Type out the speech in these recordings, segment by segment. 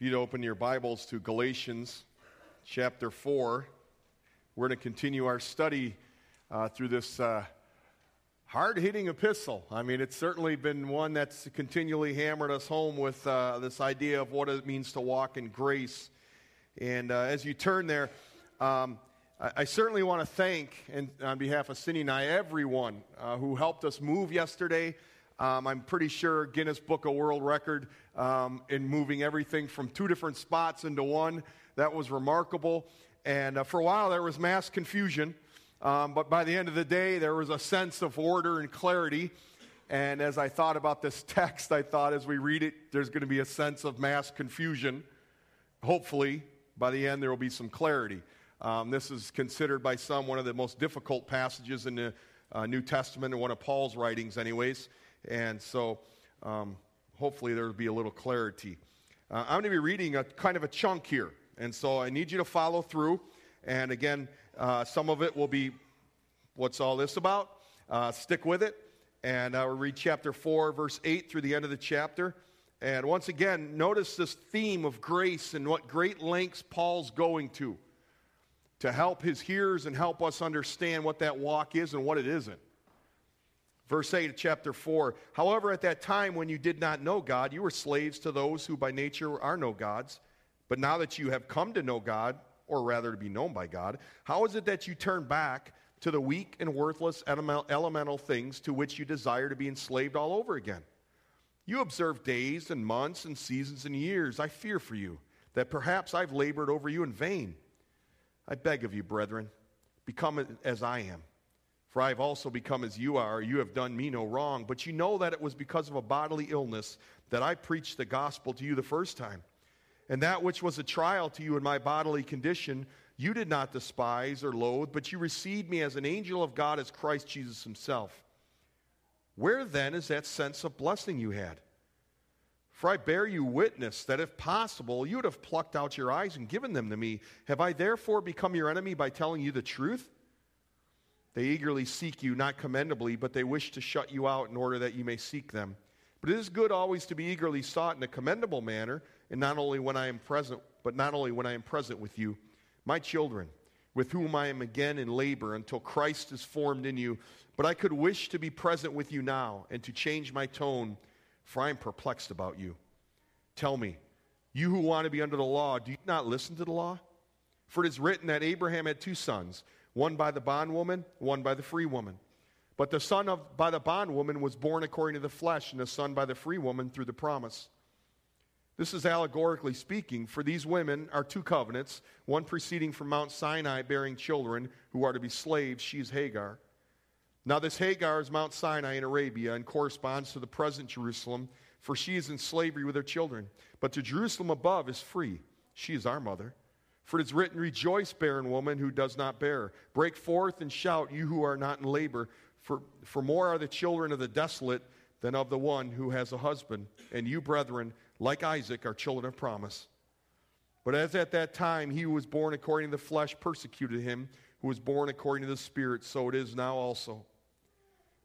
you'd open your Bibles to Galatians chapter 4, we're going to continue our study uh, through this uh, hard hitting epistle. I mean, it's certainly been one that's continually hammered us home with uh, this idea of what it means to walk in grace. And uh, as you turn there, um, I, I, certainly want to thank, and on behalf of Cindy and I, everyone uh, who helped us move yesterday. Um, I'm pretty sure Guinness Book of World Record um, in moving everything from two different spots into one. That was remarkable. And uh, for a while, there was mass confusion. Um, but by the end of the day, there was a sense of order and clarity. And as I thought about this text, I thought as we read it, there's going to be a sense of mass confusion. Hopefully, by the end, there will be some clarity. Um, this is considered by some one of the most difficult passages in the uh, New Testament, and one of Paul's writings, anyways. And so um, hopefully there will be a little clarity. Uh, I'm going to be reading a kind of a chunk here. And so I need you to follow through. And again, uh, some of it will be what's all this about? Uh, stick with it. And I will read chapter 4, verse 8 through the end of the chapter. And once again, notice this theme of grace and what great lengths Paul's going to to help his hearers and help us understand what that walk is and what it isn't. Verse 8 of chapter 4 However, at that time when you did not know God, you were slaves to those who by nature are no gods. But now that you have come to know God, or rather to be known by God, how is it that you turn back to the weak and worthless elemental things to which you desire to be enslaved all over again? You observe days and months and seasons and years. I fear for you that perhaps I've labored over you in vain. I beg of you, brethren, become as I am. For I have also become as you are. You have done me no wrong. But you know that it was because of a bodily illness that I preached the gospel to you the first time. And that which was a trial to you in my bodily condition, you did not despise or loathe, but you received me as an angel of God, as Christ Jesus himself. Where then is that sense of blessing you had? For I bear you witness that if possible, you would have plucked out your eyes and given them to me. Have I therefore become your enemy by telling you the truth? They eagerly seek you, not commendably, but they wish to shut you out in order that you may seek them. But it is good always to be eagerly sought in a commendable manner, and not only when I am present, but not only when I am present with you, my children, with whom I am again in labor until Christ is formed in you. But I could wish to be present with you now and to change my tone, for I am perplexed about you. Tell me, you who want to be under the law, do you not listen to the law? For it is written that Abraham had two sons one by the bondwoman, one by the free woman. But the son of, by the bondwoman was born according to the flesh, and the son by the free woman through the promise. This is allegorically speaking, for these women are two covenants, one proceeding from Mount Sinai, bearing children who are to be slaves. She is Hagar. Now, this Hagar is Mount Sinai in Arabia and corresponds to the present Jerusalem, for she is in slavery with her children. But to Jerusalem above is free. She is our mother. For it is written, Rejoice, barren woman who does not bear. Break forth and shout, you who are not in labor. For, for more are the children of the desolate than of the one who has a husband. And you, brethren, like Isaac, are children of promise. But as at that time he who was born according to the flesh persecuted him who was born according to the Spirit, so it is now also.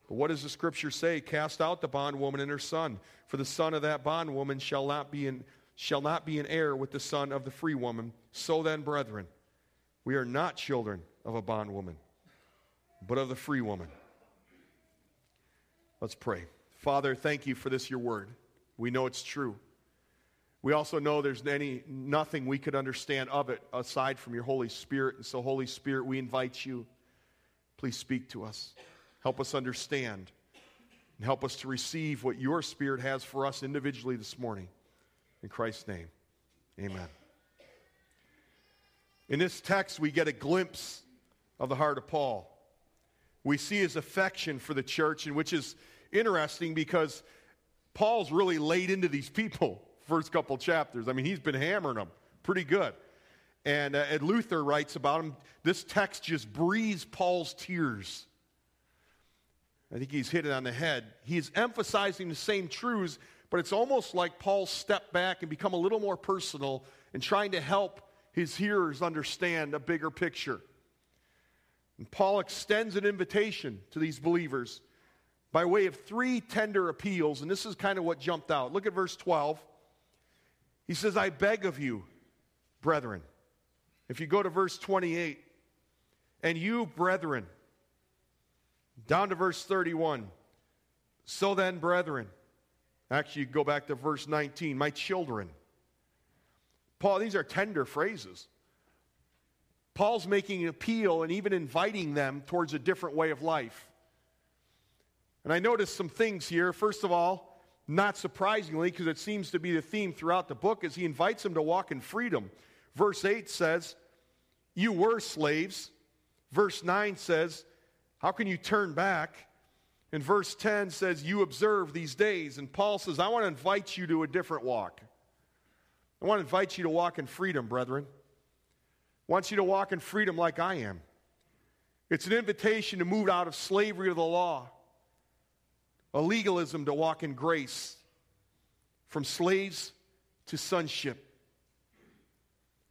But what does the scripture say? Cast out the bondwoman and her son, for the son of that bondwoman shall not be in shall not be an heir with the son of the free woman. So then, brethren, we are not children of a bondwoman, but of the free woman. Let's pray. Father, thank you for this, your word. We know it's true. We also know there's any, nothing we could understand of it aside from your Holy Spirit. And so, Holy Spirit, we invite you. Please speak to us. Help us understand. And help us to receive what your Spirit has for us individually this morning. In Christ's name, amen. In this text, we get a glimpse of the heart of Paul. We see his affection for the church, and which is interesting because Paul's really laid into these people first couple chapters. I mean, he's been hammering them pretty good. And, uh, and Luther writes about him this text just breathes Paul's tears. I think he's hit it on the head. He's emphasizing the same truths, but it's almost like Paul stepped back and become a little more personal in trying to help his hearers understand a bigger picture. And Paul extends an invitation to these believers by way of three tender appeals, and this is kind of what jumped out. Look at verse 12. He says, I beg of you, brethren. If you go to verse 28, and you, brethren, down to verse 31. So then, brethren, actually, go back to verse 19, my children. Paul, these are tender phrases. Paul's making an appeal and even inviting them towards a different way of life. And I noticed some things here. First of all, not surprisingly, because it seems to be the theme throughout the book, is he invites them to walk in freedom. Verse 8 says, You were slaves. Verse 9 says, How can you turn back? And verse 10 says, You observe these days. And Paul says, I want to invite you to a different walk. I want to invite you to walk in freedom, brethren. I want you to walk in freedom like I am. It's an invitation to move out of slavery to the law, a legalism to walk in grace, from slaves to sonship.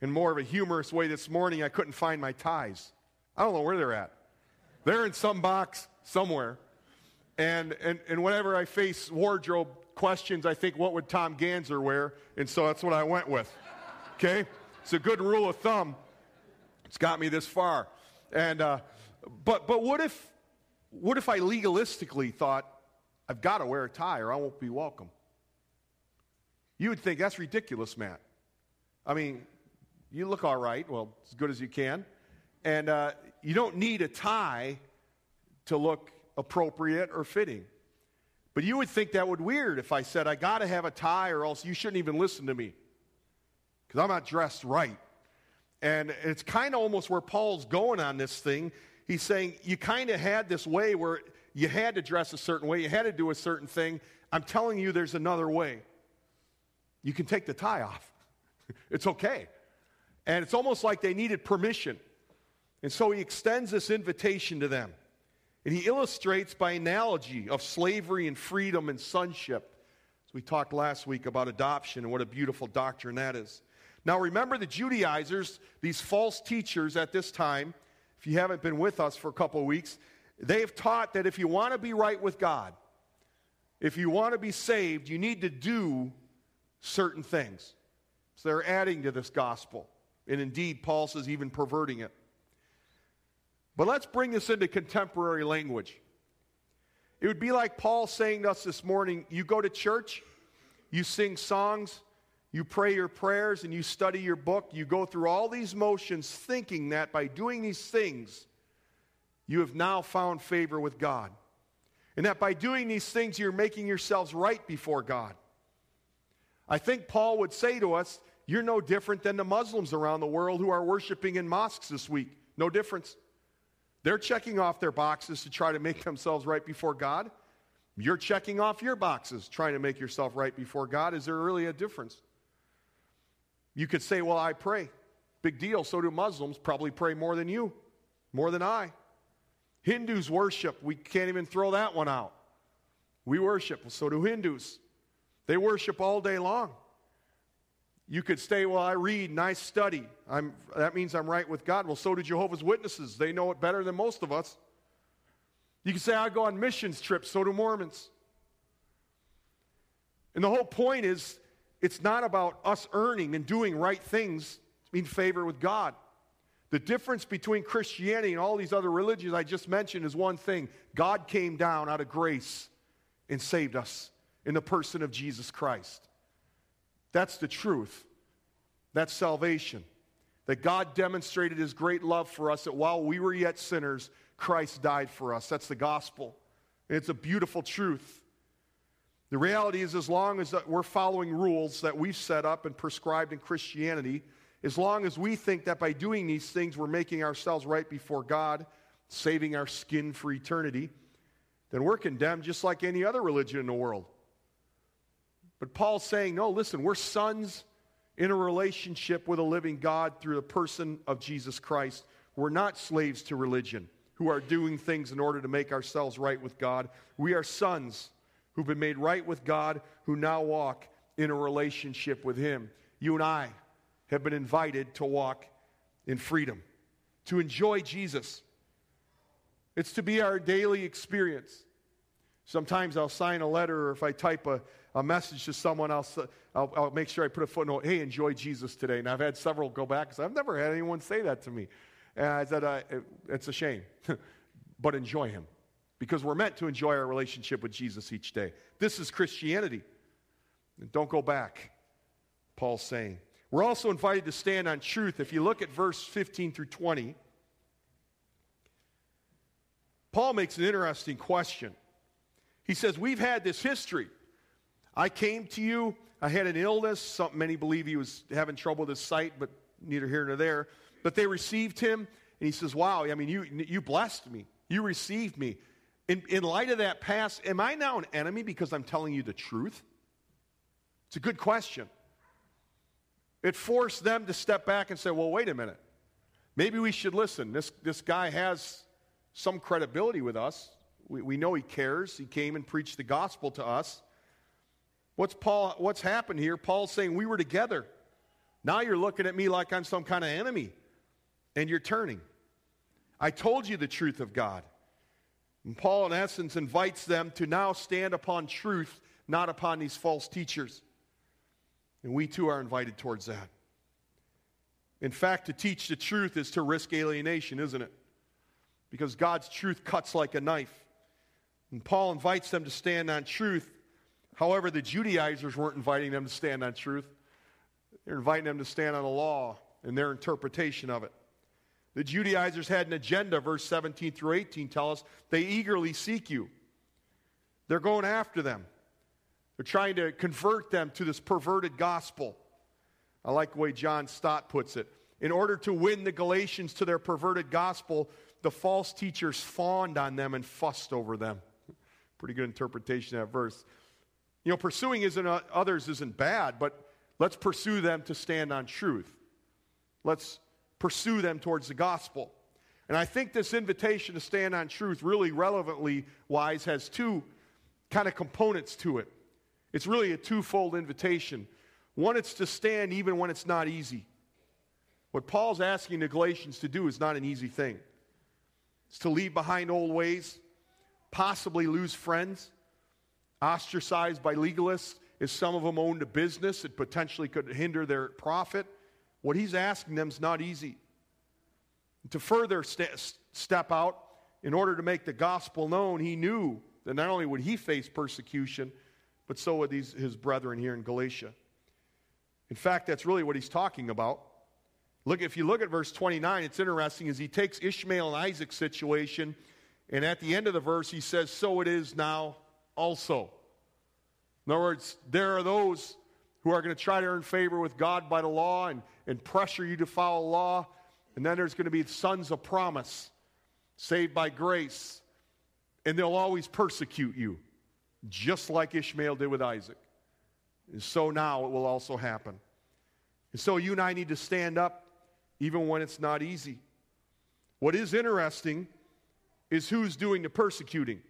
In more of a humorous way this morning, I couldn't find my ties. I don't know where they're at. They're in some box somewhere. And, and, and whenever I face wardrobe questions, I think, what would Tom Ganser wear? And so that's what I went with. Okay? It's a good rule of thumb. It's got me this far. And, uh, but, but what, if, what if I legalistically thought, I've got to wear a tie or I won't be welcome? You would think that's ridiculous, Matt. I mean, you look all right, well, as good as you can. And uh, you don't need a tie to look appropriate or fitting. But you would think that would weird if I said, I got to have a tie or else you shouldn't even listen to me because I'm not dressed right. And it's kind of almost where Paul's going on this thing. He's saying, You kind of had this way where you had to dress a certain way, you had to do a certain thing. I'm telling you, there's another way. You can take the tie off, it's okay. And it's almost like they needed permission. And so he extends this invitation to them. And he illustrates by analogy of slavery and freedom and sonship. As we talked last week about adoption and what a beautiful doctrine that is. Now, remember the Judaizers, these false teachers at this time, if you haven't been with us for a couple of weeks, they have taught that if you want to be right with God, if you want to be saved, you need to do certain things. So they're adding to this gospel. And indeed, Paul says even perverting it. But let's bring this into contemporary language. It would be like Paul saying to us this morning you go to church, you sing songs, you pray your prayers, and you study your book. You go through all these motions thinking that by doing these things, you have now found favor with God. And that by doing these things, you're making yourselves right before God. I think Paul would say to us, You're no different than the Muslims around the world who are worshiping in mosques this week. No difference. They're checking off their boxes to try to make themselves right before God. You're checking off your boxes trying to make yourself right before God. Is there really a difference? You could say, Well, I pray. Big deal. So do Muslims. Probably pray more than you, more than I. Hindus worship. We can't even throw that one out. We worship. So do Hindus. They worship all day long. You could say, Well, I read and I study. I'm, that means I'm right with God. Well, so do Jehovah's Witnesses. They know it better than most of us. You could say, I go on missions trips. So do Mormons. And the whole point is, it's not about us earning and doing right things in favor with God. The difference between Christianity and all these other religions I just mentioned is one thing God came down out of grace and saved us in the person of Jesus Christ. That's the truth. That's salvation. That God demonstrated his great love for us, that while we were yet sinners, Christ died for us. That's the gospel. And it's a beautiful truth. The reality is, as long as we're following rules that we've set up and prescribed in Christianity, as long as we think that by doing these things we're making ourselves right before God, saving our skin for eternity, then we're condemned just like any other religion in the world. But Paul's saying, no, listen, we're sons in a relationship with a living God through the person of Jesus Christ. We're not slaves to religion who are doing things in order to make ourselves right with God. We are sons who've been made right with God, who now walk in a relationship with Him. You and I have been invited to walk in freedom, to enjoy Jesus. It's to be our daily experience. Sometimes I'll sign a letter, or if I type a, a message to someone else, I'll, I'll make sure I put a footnote, hey, enjoy Jesus today. And I've had several go back because I've never had anyone say that to me. And I said, uh, it, it's a shame, but enjoy him because we're meant to enjoy our relationship with Jesus each day. This is Christianity. And don't go back, Paul's saying. We're also invited to stand on truth. If you look at verse 15 through 20, Paul makes an interesting question. He says, We've had this history. I came to you, I had an illness. Some, many believe he was having trouble with his sight, but neither here nor there. But they received him, and he says, Wow, I mean, you, you blessed me. You received me. In, in light of that past, am I now an enemy because I'm telling you the truth? It's a good question. It forced them to step back and say, Well, wait a minute. Maybe we should listen. This, this guy has some credibility with us. We, we know he cares. He came and preached the gospel to us. What's Paul what's happened here? Paul's saying we were together. Now you're looking at me like I'm some kind of enemy and you're turning. I told you the truth of God. And Paul in essence invites them to now stand upon truth, not upon these false teachers. And we too are invited towards that. In fact, to teach the truth is to risk alienation, isn't it? Because God's truth cuts like a knife. And Paul invites them to stand on truth. However, the Judaizers weren't inviting them to stand on truth, they're inviting them to stand on the law and their interpretation of it. The Judaizers had an agenda, verse 17 through 18 tell us. They eagerly seek you. They're going after them. They're trying to convert them to this perverted gospel. I like the way John Stott puts it. In order to win the Galatians to their perverted gospel, the false teachers fawned on them and fussed over them. Pretty good interpretation of that verse. You know, pursuing isn't, uh, others isn't bad, but let's pursue them to stand on truth. Let's pursue them towards the gospel. And I think this invitation to stand on truth, really relevantly wise, has two kind of components to it. It's really a twofold invitation. One, it's to stand even when it's not easy. What Paul's asking the Galatians to do is not an easy thing. It's to leave behind old ways, possibly lose friends, ostracized by legalists, if some of them owned a business, it potentially could hinder their profit. What he's asking them is not easy. To further st- step out, in order to make the gospel known, he knew that not only would he face persecution, but so would these, his brethren here in Galatia. In fact, that's really what he's talking about. Look, if you look at verse 29, it's interesting as he takes Ishmael and Isaac's situation, and at the end of the verse, he says, So it is now also. In other words, there are those who are going to try to earn favor with God by the law and, and pressure you to follow law. And then there's going to be sons of promise, saved by grace. And they'll always persecute you, just like Ishmael did with Isaac. And so now it will also happen. And so you and I need to stand up even when it's not easy. What is interesting is who's doing the persecuting.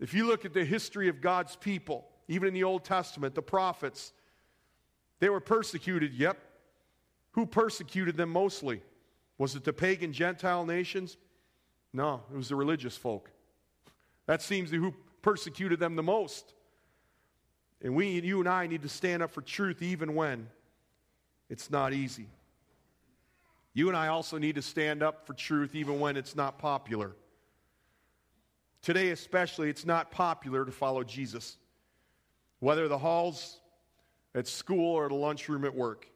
If you look at the history of God's people, even in the Old Testament, the prophets, they were persecuted, yep. Who persecuted them mostly? Was it the pagan Gentile nations? No, it was the religious folk. That seems to who persecuted them the most. And we, you and I, need to stand up for truth even when it's not easy. You and I also need to stand up for truth even when it's not popular. Today, especially, it's not popular to follow Jesus, whether the halls at school or the lunchroom at work.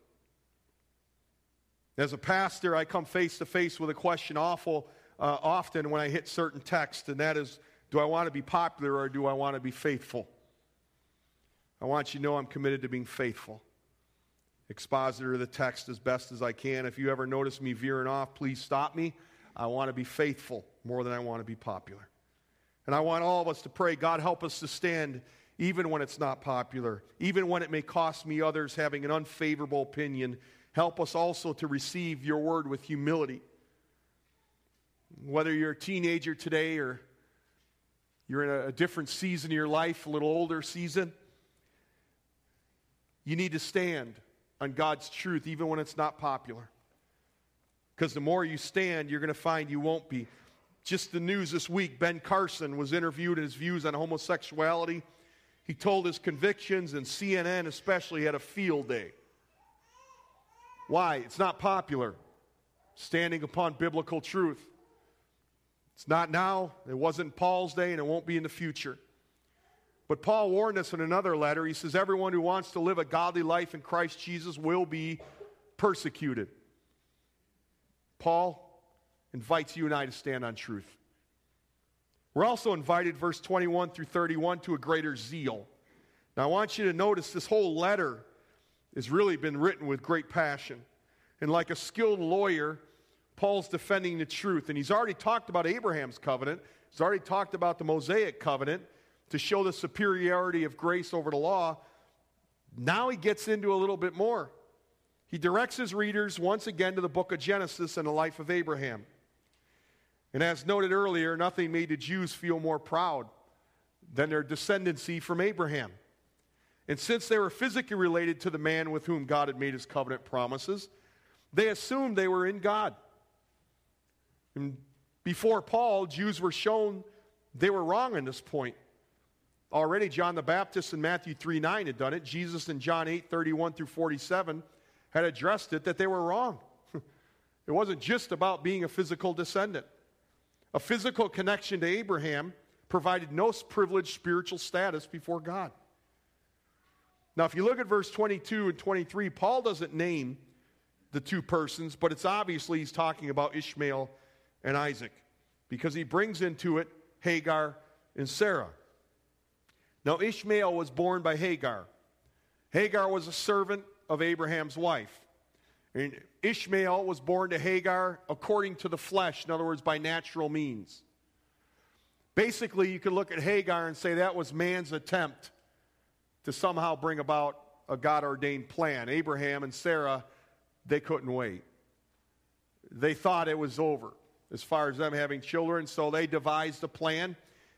As a pastor, I come face to face with a question awful uh, often when I hit certain texts, and that is do I want to be popular or do I want to be faithful? I want you to know I'm committed to being faithful expositor of the text as best as I can. If you ever notice me veering off, please stop me. I want to be faithful more than I want to be popular. And I want all of us to pray, God, help us to stand even when it's not popular, even when it may cost me others having an unfavorable opinion. Help us also to receive your word with humility. Whether you're a teenager today or you're in a, different season of your life, a little older season, you need to stand on God's truth, even when it's not popular. Because the more you stand, you're going to find you won't be. Just the news this week Ben Carson was interviewed in his views on homosexuality. He told his convictions, and CNN especially had a field day. Why? It's not popular. Standing upon biblical truth. It's not now, it wasn't Paul's day, and it won't be in the future. But Paul warned us in another letter. He says, Everyone who wants to live a godly life in Christ Jesus will be persecuted. Paul invites you and I to stand on truth. We're also invited, verse 21 through 31, to a greater zeal. Now, I want you to notice this whole letter has really been written with great passion. And like a skilled lawyer, Paul's defending the truth. And he's already talked about Abraham's covenant, he's already talked about the Mosaic covenant to show the superiority of grace over the law. Now he gets into a little bit more. He directs his readers once again to the book of Genesis and the life of Abraham. And as noted earlier, nothing made the Jews feel more proud than their descendancy from Abraham. And since they were physically related to the man with whom God had made his covenant promises, they assumed they were in God. And before Paul, Jews were shown they were wrong in this point. Already, John the Baptist in Matthew 3 9 had done it. Jesus in John 8 31 through 47 had addressed it that they were wrong. it wasn't just about being a physical descendant. A physical connection to Abraham provided no privileged spiritual status before God. Now, if you look at verse 22 and 23, Paul doesn't name the two persons, but it's obviously he's talking about Ishmael and Isaac because he brings into it Hagar and Sarah. Now, Ishmael was born by Hagar. Hagar was a servant of Abraham's wife. And Ishmael was born to Hagar according to the flesh, in other words, by natural means. Basically, you could look at Hagar and say that was man's attempt to somehow bring about a God ordained plan. Abraham and Sarah, they couldn't wait. They thought it was over as far as them having children, so they devised a plan.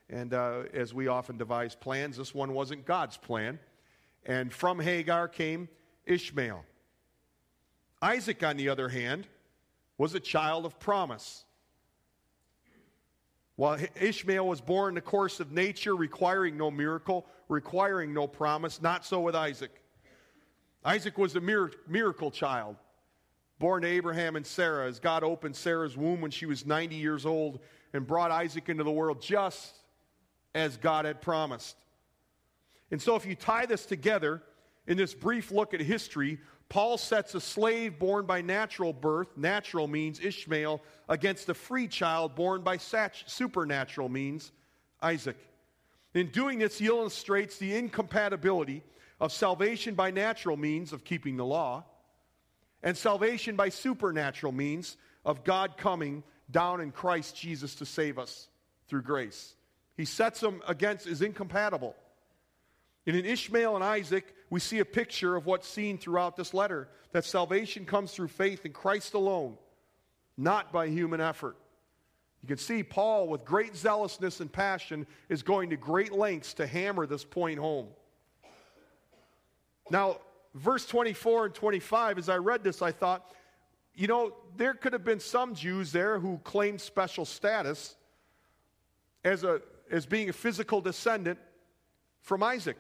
And uh, as we often devise plans, this one wasn't God's plan. And from Hagar came Ishmael. Isaac, on the other hand, was a child of promise. While Ishmael was born in the course of nature, requiring no miracle, requiring no promise, not so with Isaac. Isaac was a miracle child, born to Abraham and Sarah, as God opened Sarah's womb when she was 90 years old and brought Isaac into the world just as God had promised. And so, if you tie this together in this brief look at history, Paul sets a slave born by natural birth, natural means Ishmael, against a free child born by supernatural means Isaac. In doing this, he illustrates the incompatibility of salvation by natural means of keeping the law and salvation by supernatural means of God coming down in Christ Jesus to save us through grace. He sets them against is incompatible. And in Ishmael and Isaac, we see a picture of what's seen throughout this letter that salvation comes through faith in Christ alone, not by human effort. You can see Paul, with great zealousness and passion, is going to great lengths to hammer this point home. Now, verse 24 and 25, as I read this, I thought, you know, there could have been some Jews there who claimed special status as, a, as being a physical descendant from Isaac.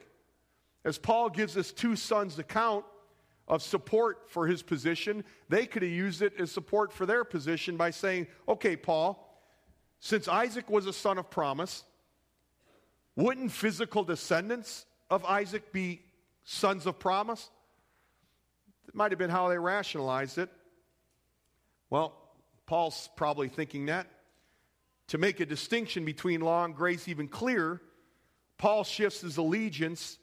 As Paul gives us two sons' account of support for his position, they could have used it as support for their position by saying, okay, Paul, since Isaac was a son of promise, wouldn't physical descendants of Isaac be sons of promise? It might have been how they rationalized it. Well, Paul's probably thinking that. To make a distinction between law and grace even clearer, Paul shifts his allegiance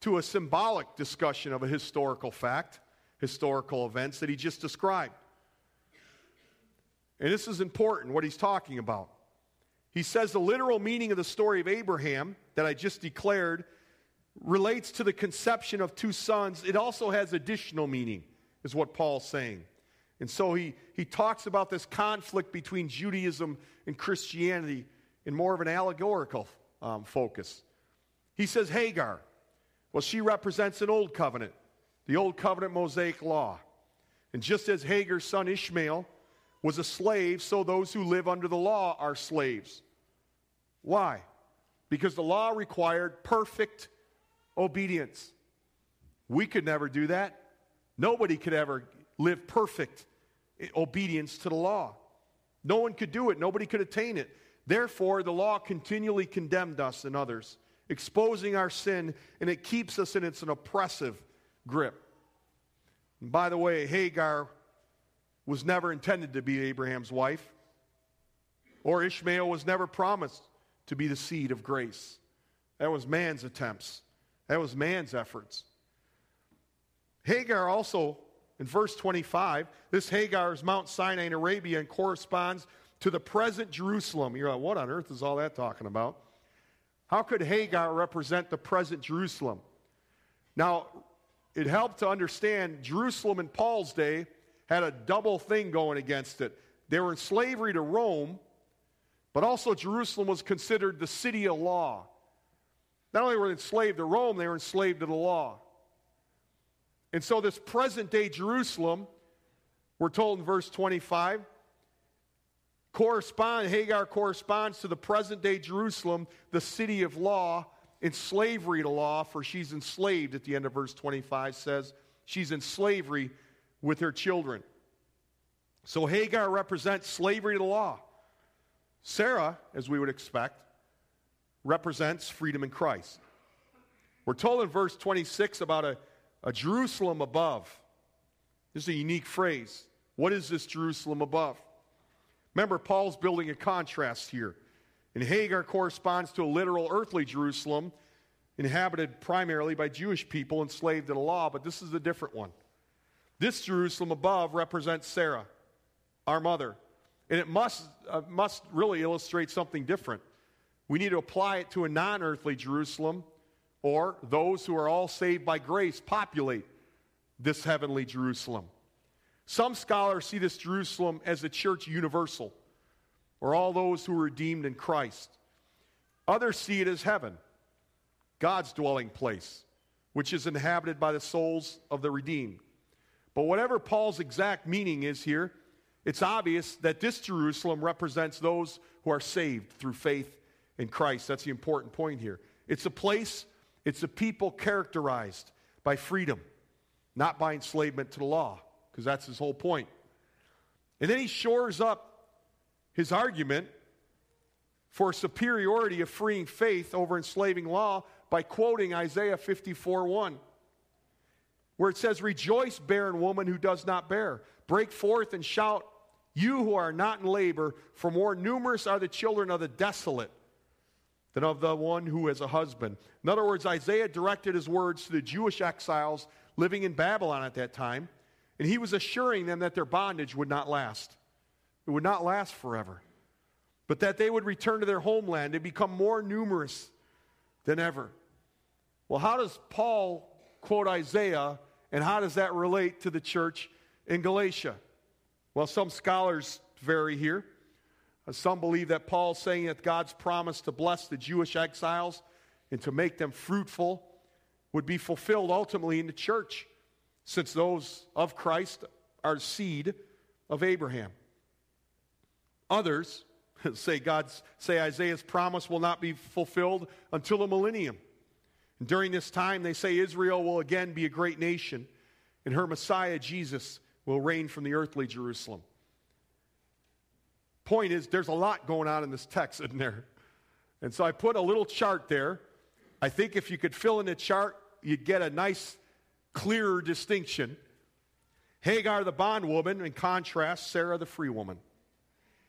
to a symbolic discussion of a historical fact, historical events that he just described. And this is important, what he's talking about. He says the literal meaning of the story of Abraham that I just declared relates to the conception of two sons. It also has additional meaning, is what Paul's saying. And so he, he talks about this conflict between Judaism and Christianity in more of an allegorical um, focus. He says Hagar, well, she represents an old covenant, the old covenant Mosaic law. And just as Hagar's son Ishmael was a slave, so those who live under the law are slaves. Why? Because the law required perfect obedience. We could never do that. Nobody could ever live perfect obedience to the law. No one could do it, nobody could attain it. Therefore, the law continually condemned us and others, exposing our sin, and it keeps us in its an oppressive grip. And by the way, Hagar was never intended to be Abraham's wife, or Ishmael was never promised to be the seed of grace. That was man's attempts, that was man's efforts. Hagar also, in verse 25, this Hagar is Mount Sinai in Arabia and corresponds to the present Jerusalem. You're like, what on earth is all that talking about? How could Hagar represent the present Jerusalem? Now, it helped to understand Jerusalem in Paul's day had a double thing going against it. They were in slavery to Rome, but also Jerusalem was considered the city of law. Not only were they enslaved to Rome, they were enslaved to the law. And so, this present day Jerusalem, we're told in verse 25, correspond, Hagar corresponds to the present day Jerusalem, the city of law, in slavery to law, for she's enslaved at the end of verse 25 says she's in slavery with her children. So Hagar represents slavery to the law. Sarah, as we would expect, represents freedom in Christ. We're told in verse 26 about a, a Jerusalem above. This is a unique phrase. What is this Jerusalem above? Remember, Paul's building a contrast here. And Hagar corresponds to a literal earthly Jerusalem inhabited primarily by Jewish people enslaved to the law, but this is a different one. This Jerusalem above represents Sarah, our mother. And it must, uh, must really illustrate something different. We need to apply it to a non earthly Jerusalem, or those who are all saved by grace populate this heavenly Jerusalem. Some scholars see this Jerusalem as the church universal or all those who are redeemed in Christ. Others see it as heaven, God's dwelling place, which is inhabited by the souls of the redeemed. But whatever Paul's exact meaning is here, it's obvious that this Jerusalem represents those who are saved through faith in Christ. That's the important point here. It's a place, it's a people characterized by freedom, not by enslavement to the law, because that's his whole point. And then he shores up his argument for superiority of freeing faith over enslaving law by quoting Isaiah 54 1, where it says, Rejoice, barren woman who does not bear. Break forth and shout, you who are not in labor, for more numerous are the children of the desolate than of the one who has a husband. In other words, Isaiah directed his words to the Jewish exiles living in Babylon at that time, and he was assuring them that their bondage would not last. It would not last forever, but that they would return to their homeland and become more numerous than ever. Well, how does Paul quote Isaiah, and how does that relate to the church in Galatia? Well, some scholars vary here. Uh, some believe that Paul's saying that God's promise to bless the Jewish exiles and to make them fruitful would be fulfilled ultimately in the church, since those of Christ are seed of Abraham. Others say God's say Isaiah's promise will not be fulfilled until the millennium. And during this time, they say Israel will again be a great nation, and her Messiah, Jesus, will reign from the earthly Jerusalem. Point is, there's a lot going on in this text, isn't there? And so I put a little chart there. I think if you could fill in the chart, you'd get a nice, clearer distinction. Hagar, the bondwoman, in contrast, Sarah, the free woman.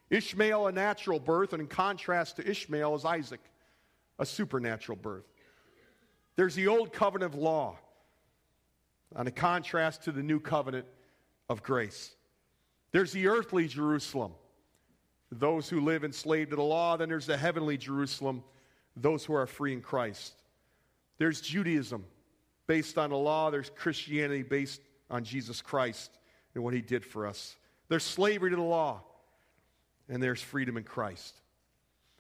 Ishmael, a natural birth, and in contrast to Ishmael is Isaac, a supernatural birth. There's the old covenant of law, on a contrast to the new covenant of grace. There's the earthly Jerusalem, those who live enslaved to the law. Then there's the heavenly Jerusalem, those who are free in Christ. There's Judaism based on the law. There's Christianity based on Jesus Christ and what he did for us. There's slavery to the law and there's freedom in Christ.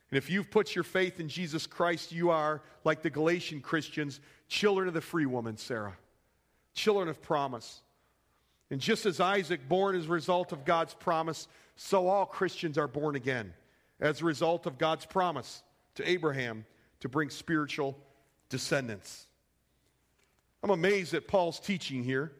And if you've put your faith in Jesus Christ, you are, like the Galatian Christians, children of the free woman, Sarah, children of promise. And just as Isaac, born as a result of God's promise, so all Christians are born again as a result of God's promise to Abraham to bring spiritual descendants. I'm amazed at Paul's teaching here.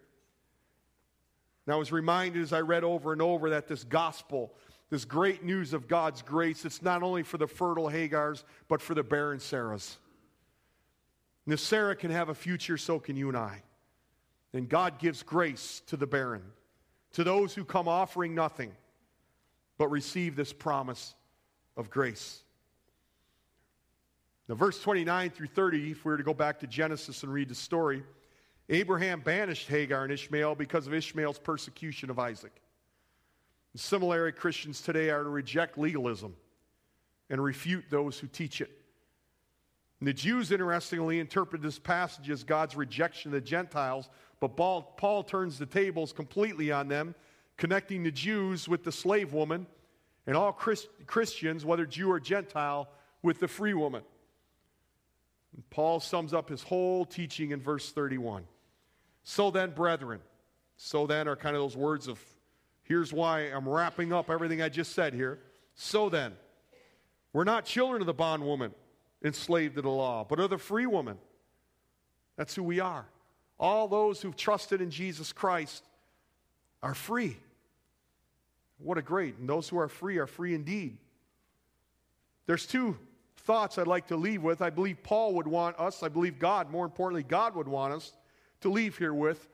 And I was reminded as I read over and over that this gospel, this great news of God's grace, it's not only for the fertile Hagars, but for the barren Sarahs. And if Sarah can have a future, so can you and I. And God gives grace to the barren, to those who come offering nothing, but receive this promise of grace. Now, verse 29 through 30, if we were to go back to Genesis and read the story, Abraham banished Hagar and Ishmael because of Ishmael's persecution of Isaac. And similarly, Christians today are to reject legalism and refute those who teach it. And the Jews, interestingly, interpret this passage as God's rejection of the Gentiles, but Paul, Paul turns the tables completely on them, connecting the Jews with the slave woman and all Christ, Christians, whether Jew or Gentile, with the free woman. And Paul sums up his whole teaching in verse 31. So then, brethren, so then are kind of those words of here's why I'm wrapping up everything I just said here. So then, we're not children of the bondwoman enslaved to the law, but of the free woman. That's who we are. All those who've trusted in Jesus Christ are free. What a great. And those who are free are free indeed. There's two thoughts I'd like to leave with. I believe Paul would want us, I believe God, more importantly, God would want us to leave here with.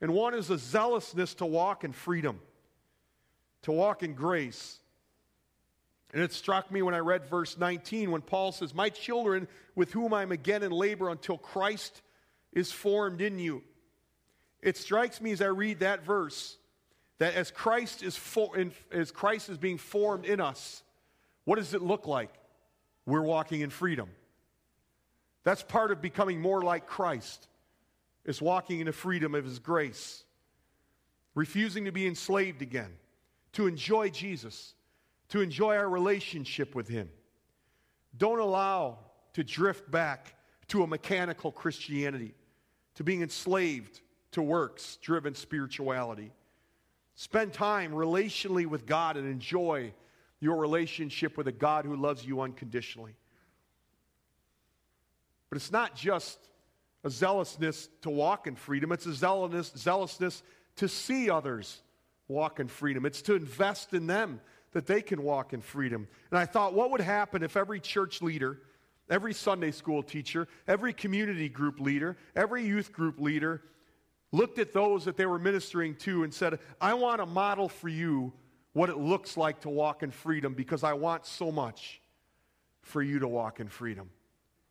And one is a zealousness to walk in freedom, to walk in grace. And it struck me when I read verse 19 when Paul says, My children, with whom I'm again in labor until Christ is formed in you. It strikes me as I read that verse that as Christ is, for, in, as Christ is being formed in us, what does it look like? We're walking in freedom. That's part of becoming more like Christ, is walking in the freedom of His grace, refusing to be enslaved again, to enjoy Jesus, to enjoy our relationship with Him. Don't allow to drift back to a mechanical Christianity to being enslaved to works driven spirituality. Spend time relationally with God and enjoy your relationship with a God who loves you unconditionally. But it's not just a zealousness to walk in freedom, it's a zealousness, zealousness to see others walk in freedom. It's to invest in them that they can walk in freedom. And I thought, what would happen if every church leader every Sunday school teacher, every community group leader, every youth group leader looked at those that they were ministering to and said, I want to model for you what it looks like to walk in freedom because I want so much for you to walk in freedom.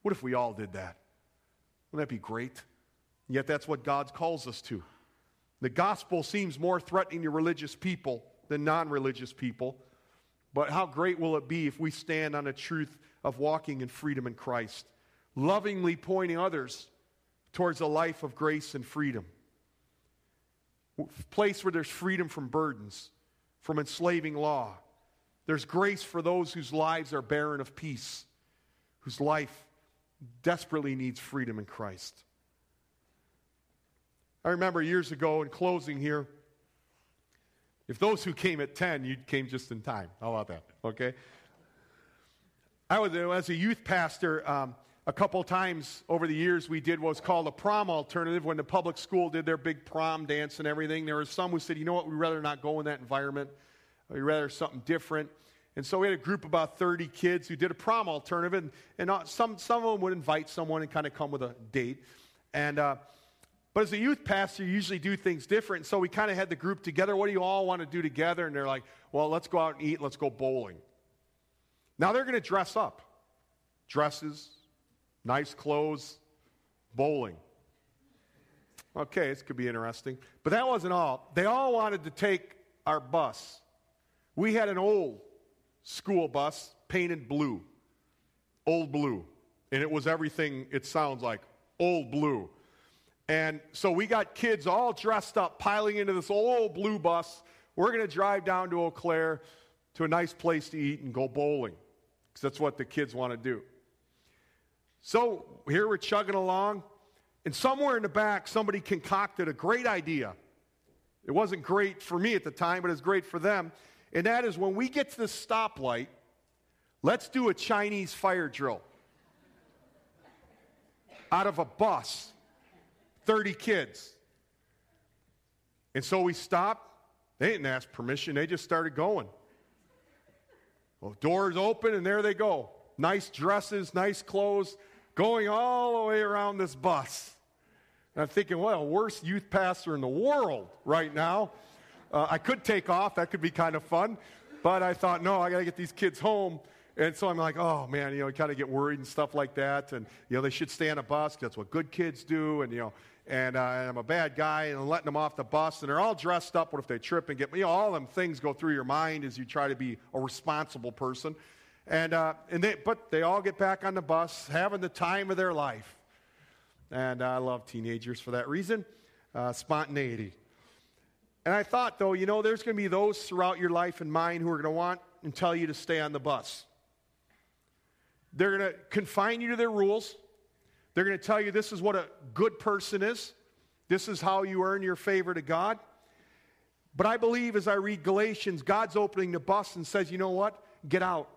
What if we all did that? Wouldn't that be great? Yet that's what God calls us to. The gospel seems more threatening to religious people than non religious people. But how great will it be if we stand on the truth of walking in freedom in Christ, lovingly pointing others towards a life of grace and freedom. A place where there's freedom from burdens, from enslaving law. There's grace for those whose lives are barren of peace, whose life desperately needs freedom in Christ. I remember years ago in closing here, if those who came at 10, you came just in time. How about that? Okay? I was, as a youth pastor, um, a couple times over the years, we did what was called a prom alternative when the public school did their big prom dance and everything. There were some who said, you know what, we'd rather not go in that environment. We'd rather something different. And so we had a group of about 30 kids who did a prom alternative, and, and some, some of them would invite someone and kind of come with a date. And, uh, but as a youth pastor, you usually do things different. So we kind of had the group together. What do you all want to do together? And they're like, well, let's go out and eat. Let's go bowling. Now they're going to dress up dresses, nice clothes, bowling. Okay, this could be interesting. But that wasn't all. They all wanted to take our bus. We had an old school bus painted blue, old blue. And it was everything it sounds like old blue. And so we got kids all dressed up, piling into this old blue bus. We're going to drive down to Eau Claire to a nice place to eat and go bowling because that's what the kids want to do. So here we're chugging along, and somewhere in the back, somebody concocted a great idea. It wasn't great for me at the time, but it's great for them. And that is when we get to the stoplight, let's do a Chinese fire drill out of a bus. 30 kids. And so we stopped. They didn't ask permission, they just started going. Well, doors open, and there they go. Nice dresses, nice clothes, going all the way around this bus. And I'm thinking, well, worst youth pastor in the world right now. Uh, I could take off, that could be kind of fun. But I thought, no, I got to get these kids home. And so I'm like, oh man, you know, kind of get worried and stuff like that. And, you know, they should stay on a bus. That's what good kids do. And, you know, and, uh, I'm a bad guy and I'm letting them off the bus. And they're all dressed up. What if they trip and get, you know, all them things go through your mind as you try to be a responsible person. And, uh, and they, but they all get back on the bus, having the time of their life. And I love teenagers for that reason uh, spontaneity. And I thought, though, you know, there's going to be those throughout your life and mine who are going to want and tell you to stay on the bus. They're going to confine you to their rules. They're going to tell you this is what a good person is. This is how you earn your favor to God. But I believe as I read Galatians, God's opening the bus and says, you know what? Get out.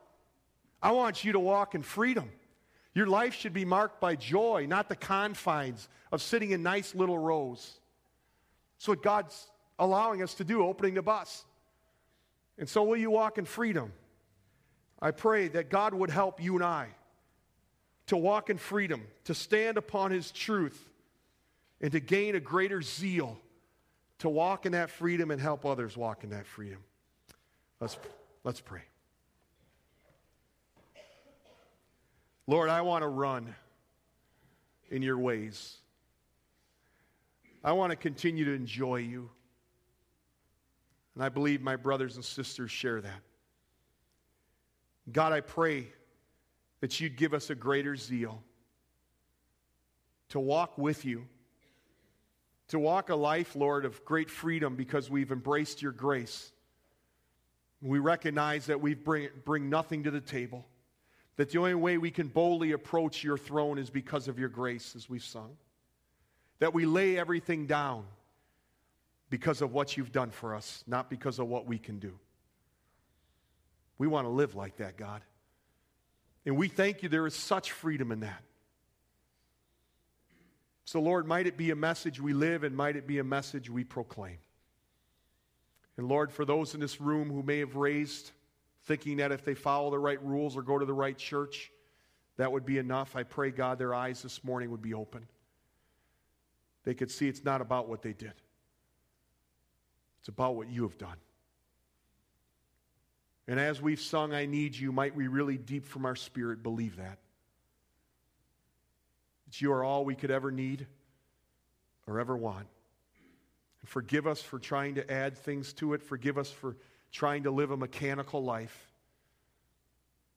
I want you to walk in freedom. Your life should be marked by joy, not the confines of sitting in nice little rows. That's what God's allowing us to do, opening the bus. And so, will you walk in freedom? I pray that God would help you and I to walk in freedom, to stand upon His truth, and to gain a greater zeal to walk in that freedom and help others walk in that freedom. Let's, let's pray. Lord, I want to run in your ways. I want to continue to enjoy you. And I believe my brothers and sisters share that. God, I pray that you'd give us a greater zeal to walk with you, to walk a life, Lord, of great freedom because we've embraced your grace. We recognize that we bring, bring nothing to the table, that the only way we can boldly approach your throne is because of your grace, as we've sung, that we lay everything down because of what you've done for us, not because of what we can do. We want to live like that, God. And we thank you there is such freedom in that. So, Lord, might it be a message we live and might it be a message we proclaim. And Lord, for those in this room who may have raised thinking that if they follow the right rules or go to the right church, that would be enough, I pray, God, their eyes this morning would be open. They could see it's not about what they did, it's about what you have done. And as we've sung, I Need You, might we really deep from our spirit believe that. That you are all we could ever need or ever want. And forgive us for trying to add things to it. Forgive us for trying to live a mechanical life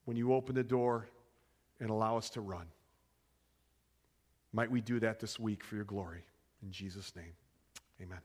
when you open the door and allow us to run. Might we do that this week for your glory. In Jesus' name, amen.